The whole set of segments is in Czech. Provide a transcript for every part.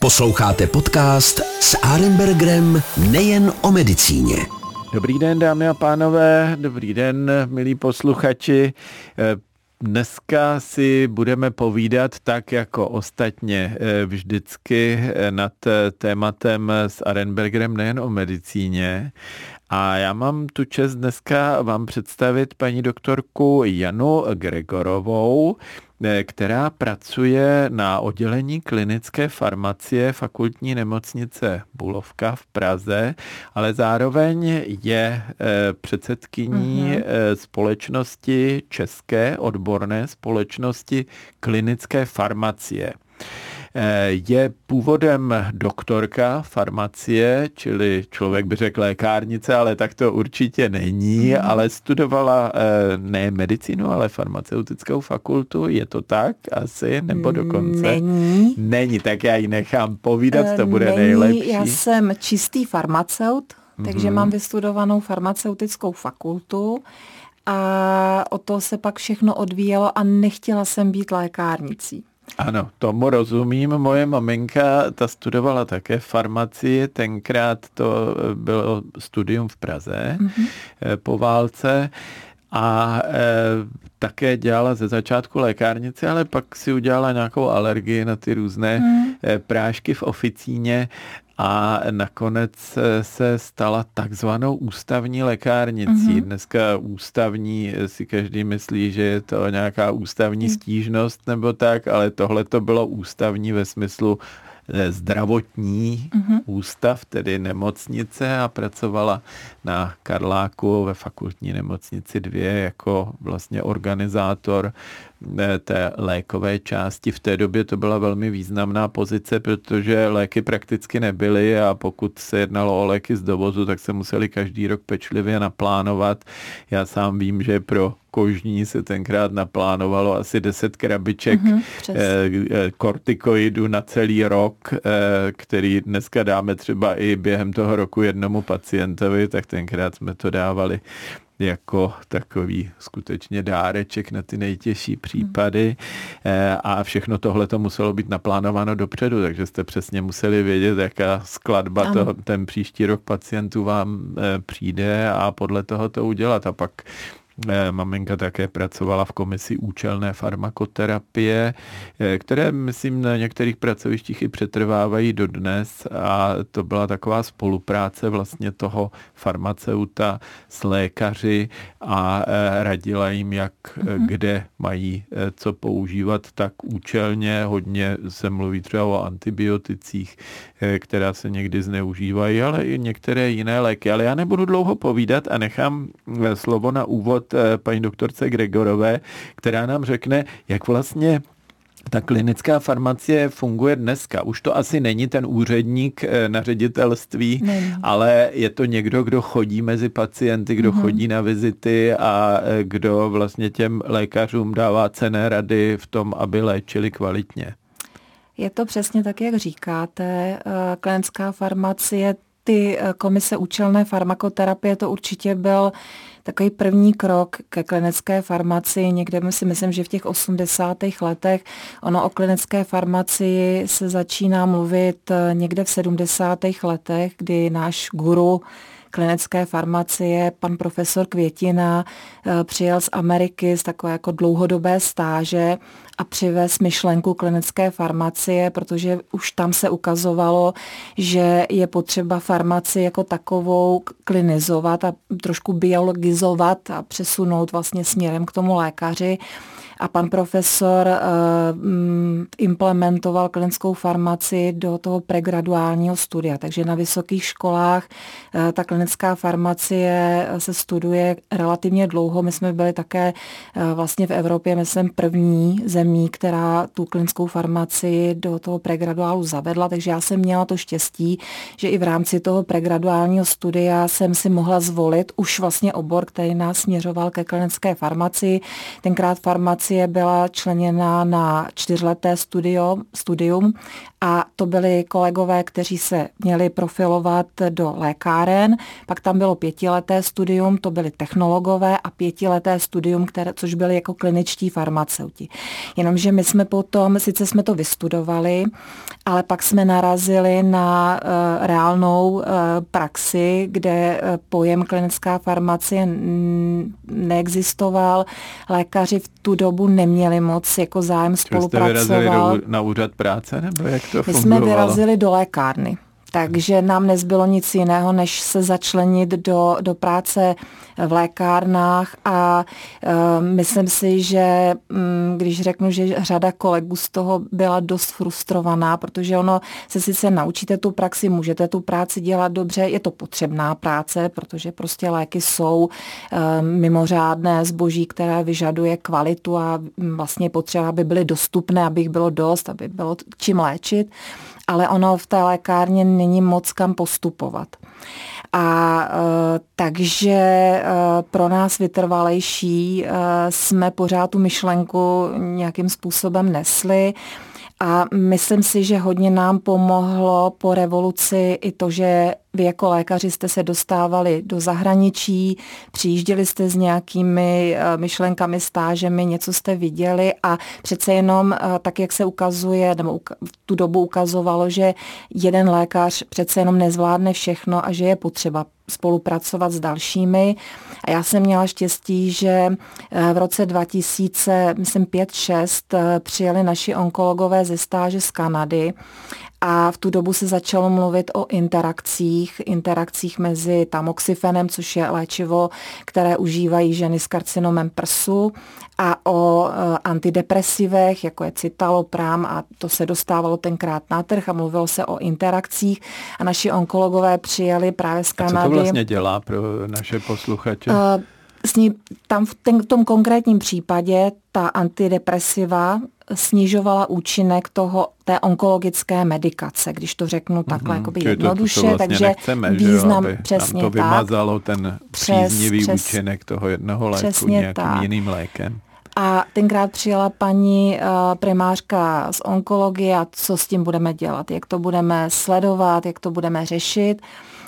Posloucháte podcast s Arenbergerem nejen o medicíně. Dobrý den, dámy a pánové, dobrý den, milí posluchači. Dneska si budeme povídat tak jako ostatně eh, vždycky eh, nad eh, tématem s Arenbergerem nejen o medicíně. A já mám tu čest dneska vám představit paní doktorku Janu Gregorovou, Eh, která pracuje na oddělení klinické farmacie fakultní nemocnice Bulovka v Praze, ale zároveň je eh, předsedkyní mm-hmm. společnosti České odborné společnosti klinické farmacie. Eh, je původem doktorka farmacie, čili člověk by řekl lékárnice, ale tak to určitě není, mm. ale studovala eh, ne medicínu, ale farmaceutickou fakultu. Je to tak asi, nebo mm, dokonce? Není. Není, tak já ji nechám povídat, to bude není, nejlepší. Já jsem čistý farmaceut, takže mm. mám vystudovanou farmaceutickou fakultu a o to se pak všechno odvíjelo a nechtěla jsem být lékárnicí. Ano, tomu rozumím. Moje maminka, ta studovala také farmacii, tenkrát to bylo studium v Praze mm-hmm. po válce a e, také dělala ze začátku lékárnici, ale pak si udělala nějakou alergii na ty různé mm. prášky v oficíně a nakonec se stala takzvanou ústavní lékárnicí. Mm-hmm. Dneska ústavní si každý myslí, že je to nějaká ústavní mm. stížnost nebo tak, ale tohle to bylo ústavní ve smyslu Eh, zdravotní mm-hmm. ústav, tedy nemocnice a pracovala na Karláku ve fakultní nemocnici 2 jako vlastně organizátor eh, té lékové části. V té době to byla velmi významná pozice, protože léky prakticky nebyly a pokud se jednalo o léky z dovozu, tak se museli každý rok pečlivě naplánovat. Já sám vím, že pro kožní se tenkrát naplánovalo asi 10 krabiček mm-hmm, kortikoidu na celý rok, eh, který dneska dáme třeba i během toho roku jednomu pacientovi, tak tenkrát jsme to dávali jako takový skutečně dáreček na ty nejtěžší případy. A všechno tohle to muselo být naplánováno dopředu, takže jste přesně museli vědět, jaká skladba toho, ten příští rok pacientů vám přijde a podle toho to udělat. A pak Eh, maminka také pracovala v komisi účelné farmakoterapie, eh, které, myslím, na některých pracovištích i přetrvávají dodnes a to byla taková spolupráce vlastně toho farmaceuta s lékaři a eh, radila jim, jak mm-hmm. kde mají co používat tak účelně. Hodně se mluví třeba o antibioticích, která se někdy zneužívají, ale i některé jiné léky. Ale já nebudu dlouho povídat a nechám slovo na úvod Eh, paní doktorce Gregorové, která nám řekne, jak vlastně ta klinická farmacie funguje dneska. Už to asi není ten úředník eh, na ředitelství, není. ale je to někdo, kdo chodí mezi pacienty, kdo mm-hmm. chodí na vizity a eh, kdo vlastně těm lékařům dává cené rady v tom, aby léčili kvalitně. Je to přesně tak, jak říkáte. Klinická farmacie, ty komise účelné farmakoterapie, to určitě byl takový první krok ke klinické farmaci, někde si myslím, že v těch 80. letech, ono o klinické farmaci se začíná mluvit eh, někde v 70. letech, kdy náš guru klinické farmacie, pan profesor Květina, eh, přijel z Ameriky z takové jako dlouhodobé stáže a přivez myšlenku klinické farmacie, protože už tam se ukazovalo, že je potřeba farmaci jako takovou klinizovat a trošku biologizovat a přesunout vlastně směrem k tomu lékaři a pan profesor uh, implementoval klinickou farmaci do toho pregraduálního studia. Takže na vysokých školách uh, ta klinická farmacie se studuje relativně dlouho. My jsme byli také uh, vlastně v Evropě, myslím, první zemí, která tu klinickou farmaci do toho pregraduálu zavedla, takže já jsem měla to štěstí, že i v rámci toho pregraduálního studia jsem si mohla zvolit už vlastně obor, který nás směřoval ke klinické farmaci. Tenkrát farmaci Francie byla členěna na čtyřleté studio, studium a to byli kolegové, kteří se měli profilovat do lékáren. Pak tam bylo pětileté studium, to byli technologové a pětileté studium, které, což byly jako kliničtí farmaceuti. Jenomže my jsme potom, sice jsme to vystudovali, ale pak jsme narazili na uh, reálnou uh, praxi, kde uh, pojem klinická farmacie neexistoval. Lékaři v tu dobu neměli moc jako zájem spolupracovat. Jste vyrazili do, na úřad práce, nebo jak to My fungovalo? jsme vyrazili do lékárny. Takže nám nezbylo nic jiného, než se začlenit do, do práce v lékárnách a uh, myslím si, že um, když řeknu, že řada kolegů z toho byla dost frustrovaná, protože ono se sice naučíte tu praxi, můžete tu práci dělat dobře, je to potřebná práce, protože prostě léky jsou uh, mimořádné zboží, které vyžaduje kvalitu a vlastně potřeba, aby byly dostupné, aby jich bylo dost, aby bylo čím léčit ale ono v té lékárně není moc kam postupovat. A e, takže e, pro nás vytrvalejší e, jsme pořád tu myšlenku nějakým způsobem nesli. A myslím si, že hodně nám pomohlo po revoluci i to, že vy jako lékaři jste se dostávali do zahraničí, přijížděli jste s nějakými eh, myšlenkami, stážemi, něco jste viděli a přece jenom eh, tak, jak se ukazuje, nebo v tu dobu ukazovalo, že jeden lékař přece jenom nezvládne všechno a že je potřeba spolupracovat s dalšími. A já jsem měla štěstí, že eh, v roce 2000, myslím 5-6, přijeli naši onkologové ze stáže z Kanady a v tu dobu se začalo mluvit o interakcích, interakcích mezi tamoxifenem, což je léčivo, které užívají ženy s karcinomem prsu a o e, antidepresivech, jako je citalopram a to se dostávalo tenkrát na trh a mluvilo se o interakcích a naši onkologové přijeli právě z Kanady. A co to vlastně dělá pro naše posluchače? Uh, s ní, tam v, ten, v tom konkrétním případě ta antidepresiva snižovala účinek toho té onkologické medikace, když to řeknu takhle mm-hmm. jakoby jednoduše, to, to vlastně takže nechceme, význam že, přesně to vymazalo tak. ten příznivý přes, účinek toho jednoho léku přesně nějakým tak. jiným lékem. A tenkrát přijela paní uh, primářka z onkologie a co s tím budeme dělat, jak to budeme sledovat, jak to budeme řešit.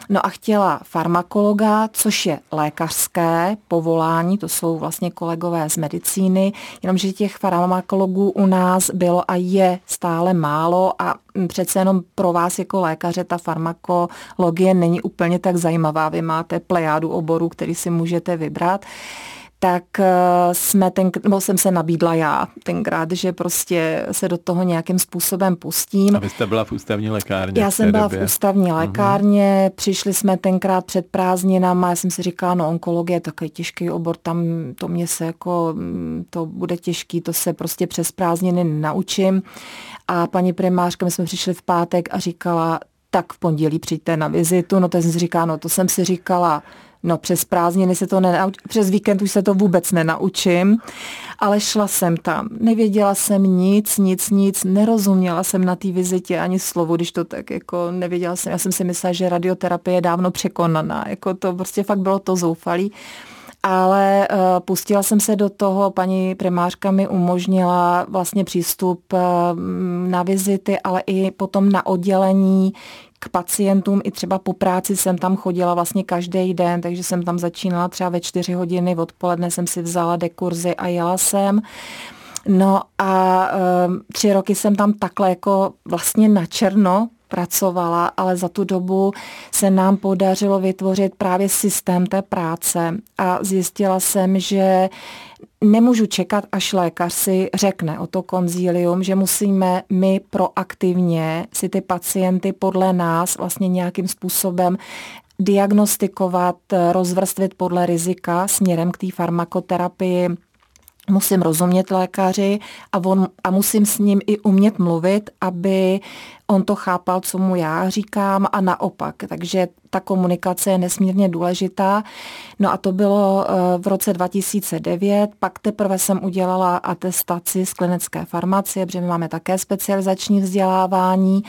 No a chtěla farmakologa, což je lékařské povolání, to jsou vlastně kolegové z medicíny, jenomže těch farmakologů u nás bylo a je stále málo a přece jenom pro vás jako lékaře ta farmakologie není úplně tak zajímavá. Vy máte plejádu oborů, který si můžete vybrat tak eh, jsme ten, nebo jsem se nabídla já tenkrát, že prostě se do toho nějakým způsobem pustím. A vy jste byla v ústavní lékárně? Já jsem byla době. v ústavní mhm. lékárně, uh-huh. přišli jsme tenkrát před prázdninama, já jsem si říkala, no onkologie je takový těžký obor, tam to mě se jako, mm, to bude těžký, to se prostě přes prázdniny naučím. A paní primářka, my jsme přišli v pátek a říkala, tak v pondělí přijďte na vizitu, no jsem si říkala, no to jsem si říkala, No přes prázdniny se to nenaučím, přes víkend už se to vůbec nenaučím, ale šla jsem tam. Nevěděla jsem nic, nic, nic, nerozuměla jsem na té vizitě ani slovo, když to tak jako nevěděla jsem. Já jsem si myslela, že radioterapie je dávno překonaná, jako to prostě fakt bylo to zoufalý ale uh, pustila jsem se do toho, paní primářka mi umožnila vlastně přístup uh, na vizity, ale i potom na oddělení k pacientům. I třeba po práci jsem tam chodila vlastně každý den, takže jsem tam začínala třeba ve čtyři hodiny, odpoledne jsem si vzala dekurzy a jela jsem. No a uh, tři roky jsem tam takhle jako vlastně na černo pracovala, ale za tu dobu se nám podařilo vytvořit právě systém té práce a zjistila jsem, že nemůžu čekat, až lékař si řekne o to konzílium, že musíme my proaktivně si ty pacienty podle nás vlastně nějakým způsobem diagnostikovat, rozvrstvit podle rizika směrem k té farmakoterapii. Musím rozumět lékaři a, on, a musím s ním i umět mluvit, aby on to chápal, co mu já říkám a naopak. Takže ta komunikace je nesmírně důležitá. No a to bylo eh, v roce 2009, pak teprve jsem udělala atestaci z klinické farmacie, protože my máme také specializační vzdělávání.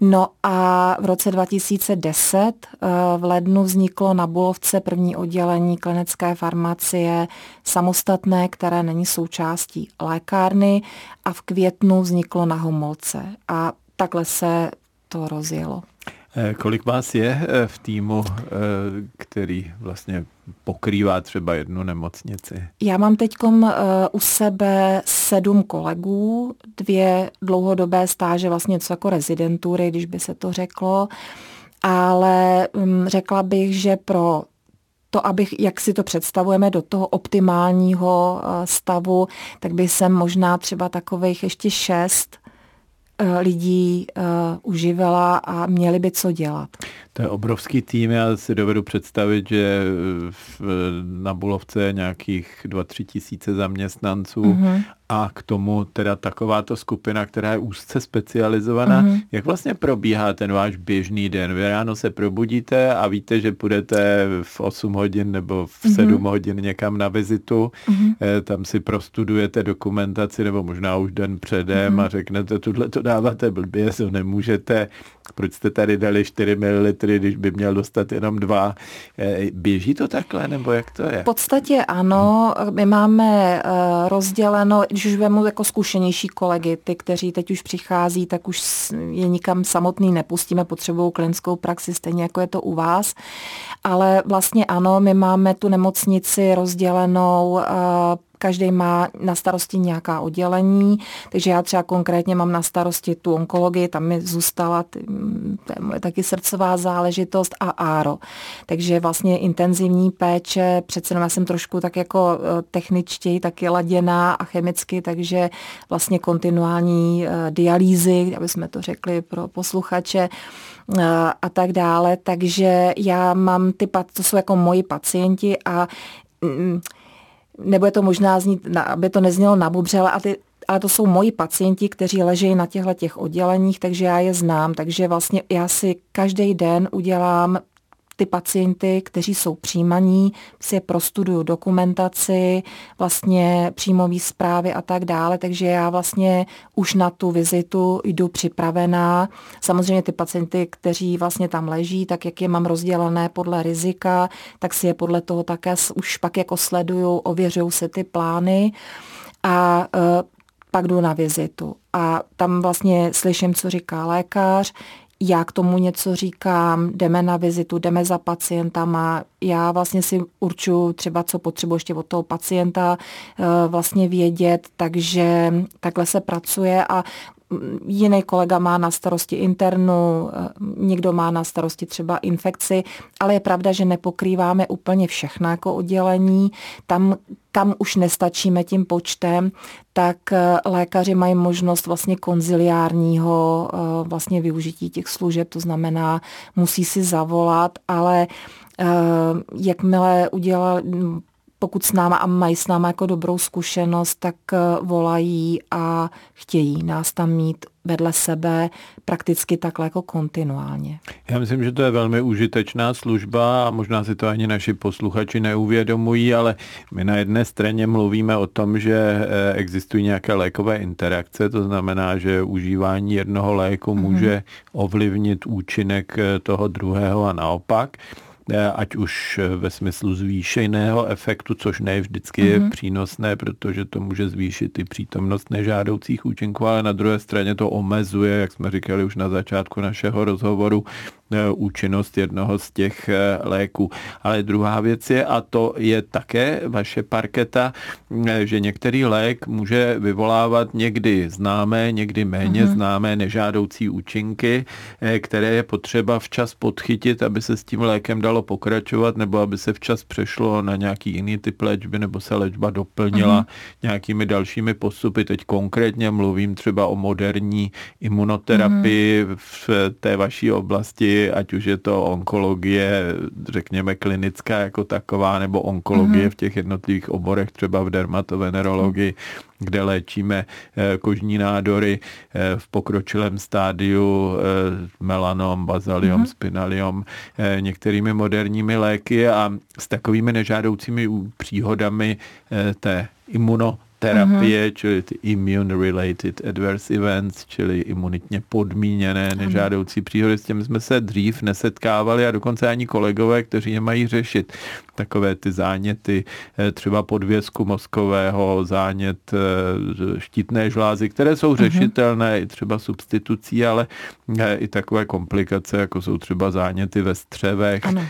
No a v roce 2010 eh, v lednu vzniklo na Bulovce první oddělení klinické farmacie samostatné, které není součástí lékárny a v květnu vzniklo na Homolce. A takhle se to rozjelo. Kolik vás je v týmu, který vlastně pokrývá třeba jednu nemocnici? Já mám teď u sebe sedm kolegů, dvě dlouhodobé stáže, vlastně něco jako rezidentury, když by se to řeklo, ale mm, řekla bych, že pro to, abych, jak si to představujeme, do toho optimálního eh, stavu, tak by jsem možná třeba takových ještě šest eh, lidí uh, uživila a měli by co dělat. To je obrovský tým, já si dovedu představit, že v, na Bulovce je nějakých 2-3 tisíce zaměstnanců mm-hmm a k tomu teda takováto skupina, která je úzce specializovaná. Mm-hmm. Jak vlastně probíhá ten váš běžný den? Vy ráno se probudíte a víte, že půjdete v 8 hodin nebo v mm-hmm. 7 hodin někam na vizitu, mm-hmm. tam si prostudujete dokumentaci nebo možná už den předem mm-hmm. a řeknete, tuhle to dáváte blbě, to nemůžete, proč jste tady dali 4 ml, když by měl dostat jenom dva. Eh, běží to takhle, nebo jak to je? V podstatě ano, my máme eh, rozděleno, když už vemu jako zkušenější kolegy, ty, kteří teď už přichází, tak už je nikam samotný nepustíme, potřebují klinickou praxi, stejně jako je to u vás. Ale vlastně ano, my máme tu nemocnici rozdělenou uh, každý má na starosti nějaká oddělení, takže já třeba konkrétně mám na starosti tu onkologii, tam mi zůstala, ty, to je moje taky srdcová záležitost a áro. Takže vlastně intenzivní péče, přece já jsem trošku tak jako e, techničtěji taky laděná a chemicky, takže vlastně kontinuální e, dialýzy, aby jsme to řekli pro posluchače, e, a tak dále. Takže já mám ty, to jsou jako moji pacienti a mm, nebude to možná znít, aby to neznělo na bubře, ale, ty, ale to jsou moji pacienti, kteří ležejí na těchto těch odděleních, takže já je znám, takže vlastně já si každý den udělám ty pacienty, kteří jsou přijímaní, si je prostuduju dokumentaci, vlastně příjmový zprávy a tak dále, takže já vlastně už na tu vizitu jdu připravená. Samozřejmě ty pacienty, kteří vlastně tam leží, tak jak je mám rozdělené podle rizika, tak si je podle toho také už pak jako sleduju, ověřují se ty plány a e, pak jdu na vizitu. A tam vlastně slyším, co říká lékař, já k tomu něco říkám, jdeme na vizitu, jdeme za pacientama, já vlastně si určuju třeba, co potřebuji ještě od toho pacienta eh, vlastně vědět, takže takhle se pracuje a jiný kolega má na starosti internu, eh, někdo má na starosti třeba infekci, ale je pravda, že nepokrýváme úplně všechno jako oddělení. Tam, kam už nestačíme tím počtem, tak eh, lékaři mají možnost vlastně konziliárního eh, vlastně využití těch služeb, to znamená, musí si zavolat, ale jakmile udělal, pokud s náma a mají s náma jako dobrou zkušenost, tak eh, volají a chtějí nás tam mít vedle sebe prakticky takhle jako kontinuálně. Já myslím, že to je velmi užitečná služba a možná si to ani naši posluchači neuvědomují, ale my na jedné straně mluvíme o tom, že eh, existují nějaké lékové interakce, to znamená, že užívání jednoho léku mm-hmm. může ovlivnit účinek eh, toho druhého a naopak ať už ve smyslu zvýšeného efektu, což ne vždycky je mm-hmm. přínosné, protože to může zvýšit i přítomnost nežádoucích účinků, ale na druhé straně to omezuje, jak jsme říkali už na začátku našeho rozhovoru, Eh, účinnost jednoho z těch eh, léků. Ale druhá věc je, a to je také vaše parketa, eh, že některý lék může vyvolávat někdy známé, někdy méně uh-huh. známé nežádoucí účinky, které je potřeba včas podchytit, aby se s tím lékem dalo pokračovat, nebo aby se včas přešlo na nějaký jiný typ léčby, nebo se léčba doplnila uh-huh. nějakými dalšími postupy. Teď konkrétně mluvím třeba o moderní imunoterapii uh-huh. v té vaší oblasti, ať už je to onkologie, řekněme klinická jako taková, nebo onkologie mm-hmm. v těch jednotlivých oborech, třeba v dermatovenerologii, kde léčíme eh, kožní nádory eh, v pokročilém stádiu eh, melanom, bazaliom, mm-hmm. spinaliom, některými moderními léky a s takovými nežádoucími příhodami té imuno terapie, uh-huh. čili ty immune-related adverse events, čili imunitně podmíněné nežádoucí příhody. S těmi jsme se dřív nesetkávali a dokonce ani kolegové, kteří je mají řešit. Takové ty záněty, eh, třeba podvězku mozkového, zánět eh, štítné žlázy, které jsou mhm. řešitelné uh-huh. i třeba substitucí, ale eh, i takové komplikace, jako jsou třeba záněty ve střevech, ano.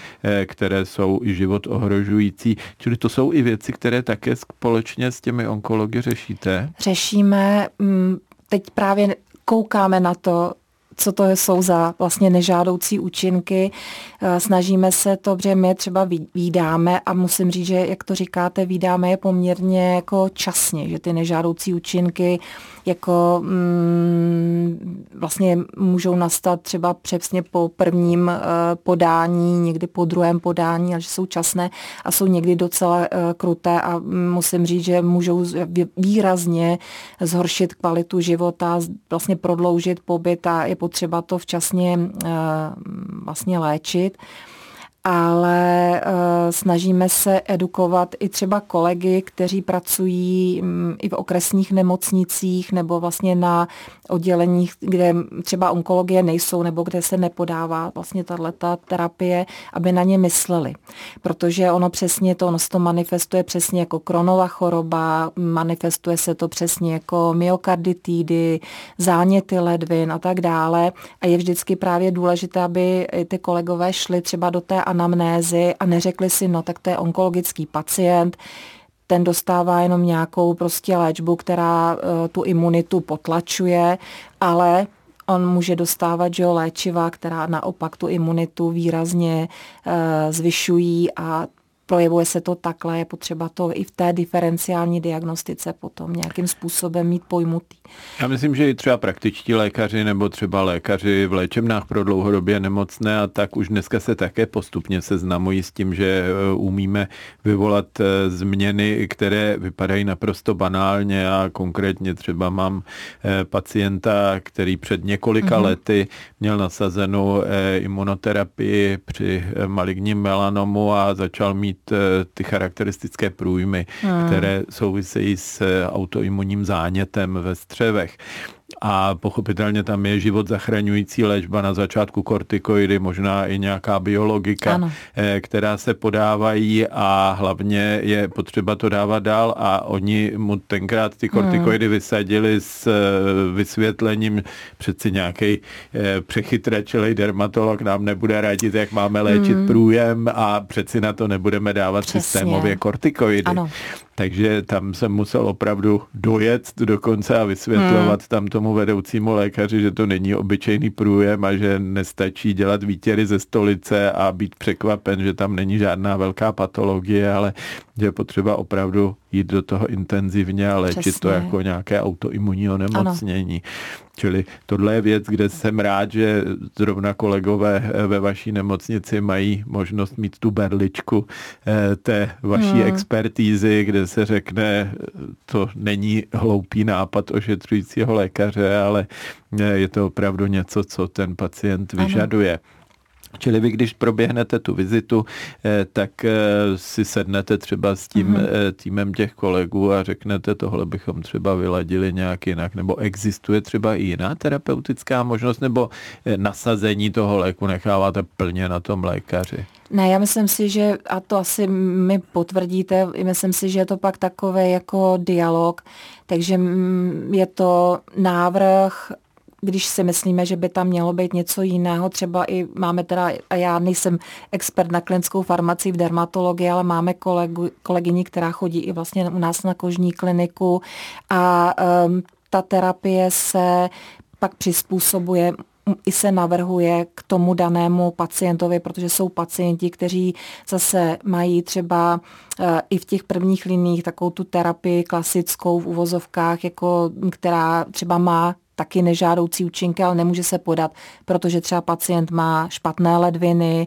které jsou i život ohrožující. Čili to jsou i věci, které také společně s těmi onkology řešíte? Řešíme, mm, teď právě koukáme na to, co to jsou za vlastně nežádoucí účinky. Eh, snažíme se to, protože my třeba výdáme a musím říct, že jak to říkáte, výdáme je poměrně jako časně, že ty nežádoucí účinky jako mm, vlastně můžou nastat třeba přesně po prvním uh, podání, někdy po druhém podání, ale že jsou časné a jsou někdy docela uh, kruté a musím říct, že můžou výrazně zhoršit kvalitu života, vlastně prodloužit pobyt a je potřeba to včasně uh, vlastně léčit ale uh, snažíme se edukovat i třeba kolegy, kteří pracují um, i v okresních nemocnicích nebo vlastně na odděleních, kde třeba onkologie nejsou nebo kde se nepodává vlastně tato terapie, aby na ně mysleli. Protože ono přesně to, ono se to manifestuje přesně jako kronová choroba, manifestuje se to přesně jako myokarditidy, záněty ledvin a tak dále. A je vždycky právě důležité, aby ty kolegové šli třeba do té anamnézy a neřekli si, no tak to je onkologický pacient, ten dostává jenom nějakou prostě léčbu, která uh, tu imunitu potlačuje, ale on může dostávat že jo, léčiva, která naopak tu imunitu výrazně uh, zvyšují a projevuje se to takhle, je potřeba to i v té diferenciální diagnostice potom nějakým způsobem mít pojmutý. Já myslím, že i třeba praktičtí lékaři nebo třeba lékaři v léčebnách pro dlouhodobě nemocné a tak už dneska se také postupně seznamují s tím, že e, umíme vyvolat e, změny, které vypadají naprosto banálně a konkrétně třeba mám e, pacienta, který před několika mm-hmm. lety měl nasazenou imunoterapii při maligním melanomu a začal mít ty charakteristické průjmy, hmm. které souvisejí s eh, autoimunním zánětem ve střevech a pochopitelně tam je život zachraňující léčba na začátku kortikoidy, možná i nějaká biologika, ano. Eh, která se podávají a hlavně je potřeba to dávat dál a oni mu tenkrát ty kortikoidy hmm. vysadili s eh, vysvětlením přeci nějaký eh, přechytračilej dermatolog nám nebude radit, jak máme léčit hmm. průjem a přeci na to nebudeme dávat Přesně. systémově kortikoidy. Ano. Takže tam jsem musel opravdu dojet dokonce a vysvětlovat hmm. tam tomu vedoucímu lékaři, že to není obyčejný průjem a že nestačí dělat výtěry ze stolice a být překvapen, že tam není žádná velká patologie, ale že je potřeba opravdu jít do toho intenzivně a léčit Přesně. to jako nějaké autoimunní onemocnění. Ano. Čili tohle je věc, kde jsem rád, že zrovna kolegové ve vaší nemocnici mají možnost mít tu berličku eh, té vaší hmm. expertízy, kde se řekne, to není hloupý nápad ošetřujícího lékaře, ale eh, je to opravdu něco, co ten pacient vyžaduje. Ano. Čili vy, když proběhnete tu vizitu, eh, tak eh, si sednete třeba s tím mm-hmm. týmem těch kolegů a řeknete, tohle bychom třeba vyladili nějak jinak, nebo existuje třeba i jiná terapeutická možnost, nebo nasazení toho léku necháváte plně na tom lékaři? Ne, já myslím si, že, a to asi mi potvrdíte, myslím si, že je to pak takový jako dialog, takže mm, je to návrh když si myslíme, že by tam mělo být něco jiného, třeba i máme teda, a já nejsem expert na klinickou farmaci v dermatologii, ale máme kolegu, kolegyni, která chodí i vlastně u nás na kožní kliniku a um, ta terapie se pak přizpůsobuje i se navrhuje k tomu danému pacientovi, protože jsou pacienti, kteří zase mají třeba eh, i v těch prvních liních takovou tu terapii klasickou v uvozovkách, jako, která třeba má taky nežádoucí účinky, ale nemůže se podat, protože třeba pacient má špatné ledviny,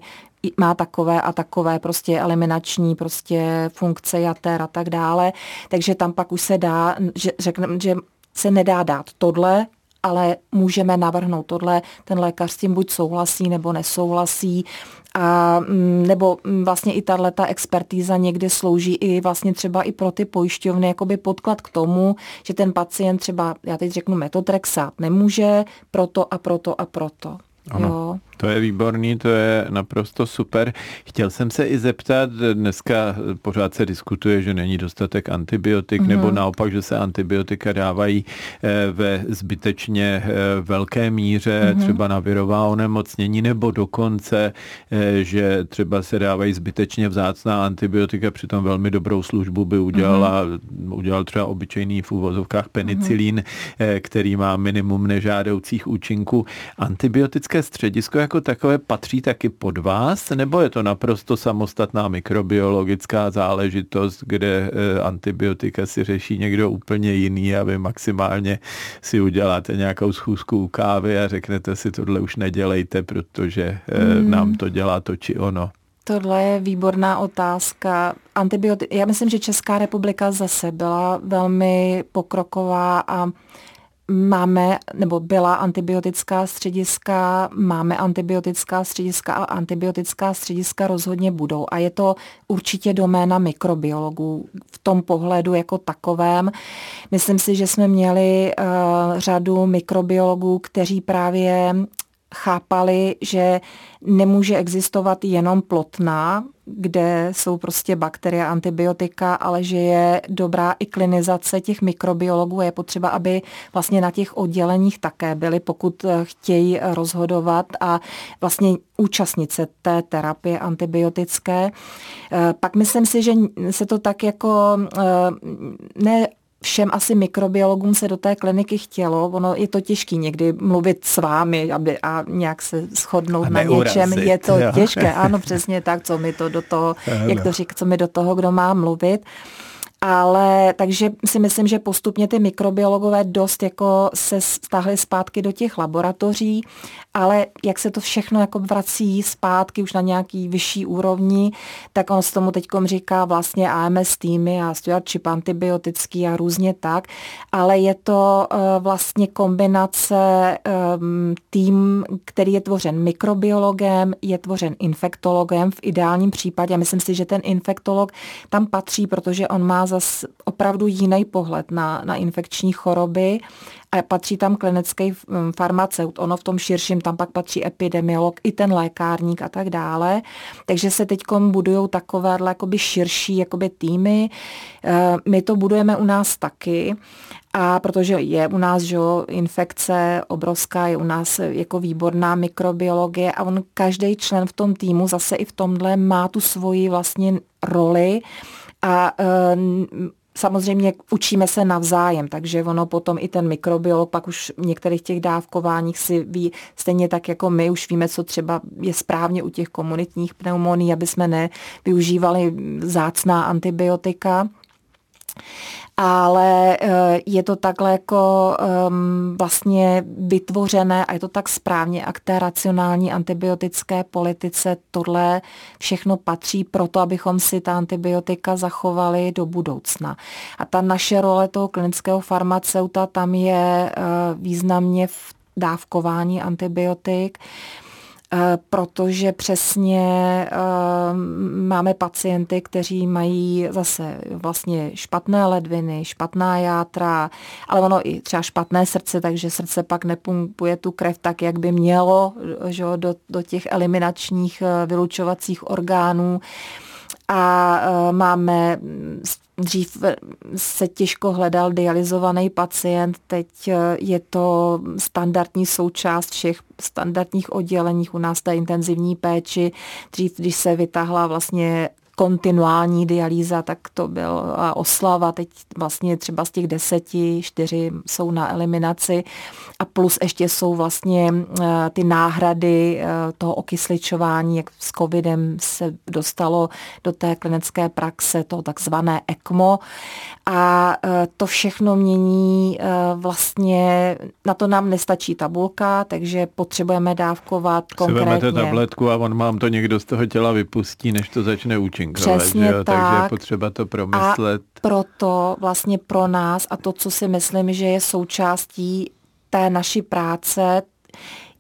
má takové a takové prostě eliminační prostě funkce jater a tak dále. Takže tam pak už se dá, že řekneme, že se nedá dát tohle ale můžeme navrhnout tohle, ten lékař s tím buď souhlasí nebo nesouhlasí a mm, nebo mm, vlastně i tato expertíza někdy slouží i vlastně třeba i pro ty pojišťovny jakoby podklad k tomu, že ten pacient třeba, já teď řeknu metotrexát, nemůže proto a proto a proto. Ano. Jo. To je výborný, to je naprosto super. Chtěl jsem se i zeptat, dneska pořád se diskutuje, že není dostatek antibiotik, mm-hmm. nebo naopak, že se antibiotika dávají eh, ve zbytečně eh, velké míře, mm-hmm. třeba na virová onemocnění, nebo dokonce, eh, že třeba se dávají zbytečně vzácná antibiotika, přitom velmi dobrou službu by udělala, mm-hmm. udělal třeba obyčejný v úvozovkách penicilín, mm-hmm. který má minimum nežádoucích účinků. Antibiotické středisko jako takové patří taky pod vás, nebo je to naprosto samostatná mikrobiologická záležitost, kde eh, antibiotika si řeší někdo úplně jiný a vy maximálně si uděláte nějakou schůzku u kávy a řeknete si, tohle už nedělejte, protože hmm. nám to dělá to či ono. Tohle je výborná otázka. Antibiotika, já myslím, že Česká republika zase byla velmi pokroková a máme, nebo byla antibiotická střediska, máme antibiotická střediska a antibiotická střediska rozhodně budou. A je to určitě doména mikrobiologů v tom pohledu jako takovém. Myslím si, že jsme měli uh, řadu mikrobiologů, kteří právě chápali, že nemůže existovat jenom plotná, kde jsou prostě bakterie, antibiotika, ale že je dobrá i klinizace těch mikrobiologů. Je potřeba, aby vlastně na těch odděleních také byli, pokud chtějí rozhodovat a vlastně účastnit se té terapie antibiotické. Pak myslím si, že se to tak jako eh, ne všem asi mikrobiologům se do té kliniky chtělo. Ono je to těžké někdy mluvit s vámi aby, a nějak se shodnout na něčem. Je to jo. těžké, ano, přesně tak, co mi to do toho, jak to řík, co mi do toho, kdo má mluvit. Ale takže si myslím, že postupně ty mikrobiologové dost jako se stáhly zpátky do těch laboratoří, ale jak se to všechno jako vrací zpátky už na nějaký vyšší úrovni, tak on s tomu teď říká vlastně AMS týmy a stewardship antibiotický a různě tak, ale je to uh, vlastně kombinace um, tým, který je tvořen mikrobiologem, je tvořen infektologem v ideálním případě. Myslím si, že ten infektolog tam patří, protože on má zas opravdu jiný pohled na, na infekční choroby a patří tam klinický mm, farmaceut. Ono v tom širším tam pak patří epidemiolog, i ten lékárník a tak dále. Takže se teď budují takovéhle jakoby širší jakoby týmy. Eh, my to budujeme u nás taky. A protože je u nás že, infekce obrovská, je u nás jako výborná mikrobiologie a on každý člen v tom týmu zase i v tomhle má tu svoji vlastně roli a e, samozřejmě učíme se navzájem, takže ono potom i ten mikrobiolog pak už v některých těch dávkováních si ví, stejně tak jako my už víme, co třeba je správně u těch komunitních pneumoní, aby jsme nevyužívali zácná antibiotika ale eh, je to takhle jako um, vlastně vytvořené a je to tak správně a k té racionální antibiotické politice tohle všechno patří proto, abychom si ta antibiotika zachovali do budoucna. A ta naše role toho klinického farmaceuta tam je uh, významně v dávkování antibiotik, protože přesně eh, máme pacienty, kteří mají zase vlastně špatné ledviny, špatná játra, ale ono i třeba špatné srdce, takže srdce pak nepumpuje tu krev tak, jak by mělo že, do, do těch eliminačních eh, vylučovacích orgánů a máme Dřív se těžko hledal dializovaný pacient, teď je to standardní součást všech standardních odděleních u nás té intenzivní péči. Dřív, když se vytáhla vlastně kontinuální dialýza, tak to byla oslava. Teď vlastně třeba z těch deseti, čtyři jsou na eliminaci a plus ještě jsou vlastně eh, ty náhrady eh, toho okysličování, jak s covidem se dostalo do té klinické praxe, to takzvané ECMO a eh, to všechno mění vlastně, na to nám nestačí tabulka, takže potřebujeme dávkovat konkrétně. Si tabletku a on mám to někdo z toho těla vypustí, než to začne účinkovat. Přesně jo? tak. Takže je potřeba to promyslet. A proto vlastně pro nás a to, co si myslím, že je součástí té naší práce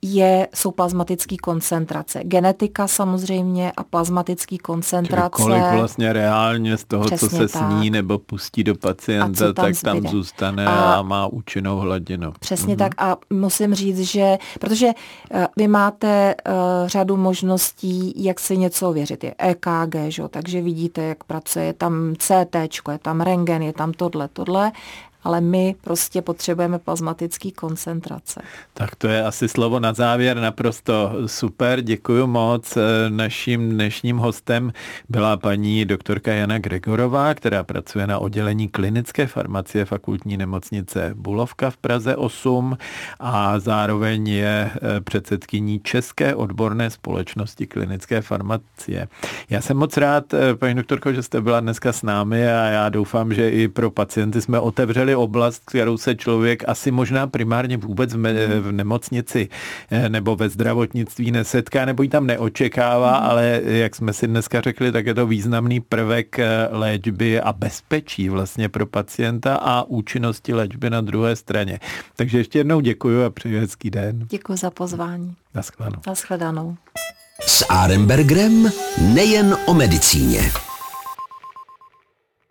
je, jsou plazmatické koncentrace. Genetika samozřejmě a plazmatické koncentrace. Čili kolik vlastně reálně z toho, co se tak. sní nebo pustí do pacienta, tam tak zbyde. tam zůstane a, a má účinnou hladinu. Přesně mhm. tak a musím říct, že, protože uh, vy máte uh, řadu možností, jak si něco ověřit. Je EKG, že? takže vidíte, jak pracuje, je tam CT, je tam rengen, je tam tohle, tohle ale my prostě potřebujeme plazmatický koncentrace. Tak to je asi slovo na závěr, naprosto super, děkuji moc. Naším dnešním hostem byla paní doktorka Jana Gregorová, která pracuje na oddělení klinické farmacie fakultní nemocnice Bulovka v Praze 8 a zároveň je eh, předsedkyní České odborné společnosti klinické farmacie. Já jsem moc rád, eh, paní doktorko, že jste byla dneska s námi a já doufám, že i pro pacienty jsme otevřeli otevřeli oblast, kterou se člověk asi možná primárně vůbec v, me- v nemocnici eh, nebo ve zdravotnictví nesetká nebo ji tam neočekává, mm. ale jak jsme si dneska řekli, tak je to významný prvek eh, léčby a bezpečí vlastně pro pacienta a účinnosti léčby na druhé straně. Takže ještě jednou děkuji a přeji hezký den. Děkuji za pozvání. Naschledanou. Naschledanou. S Arembergrem nejen o medicíně.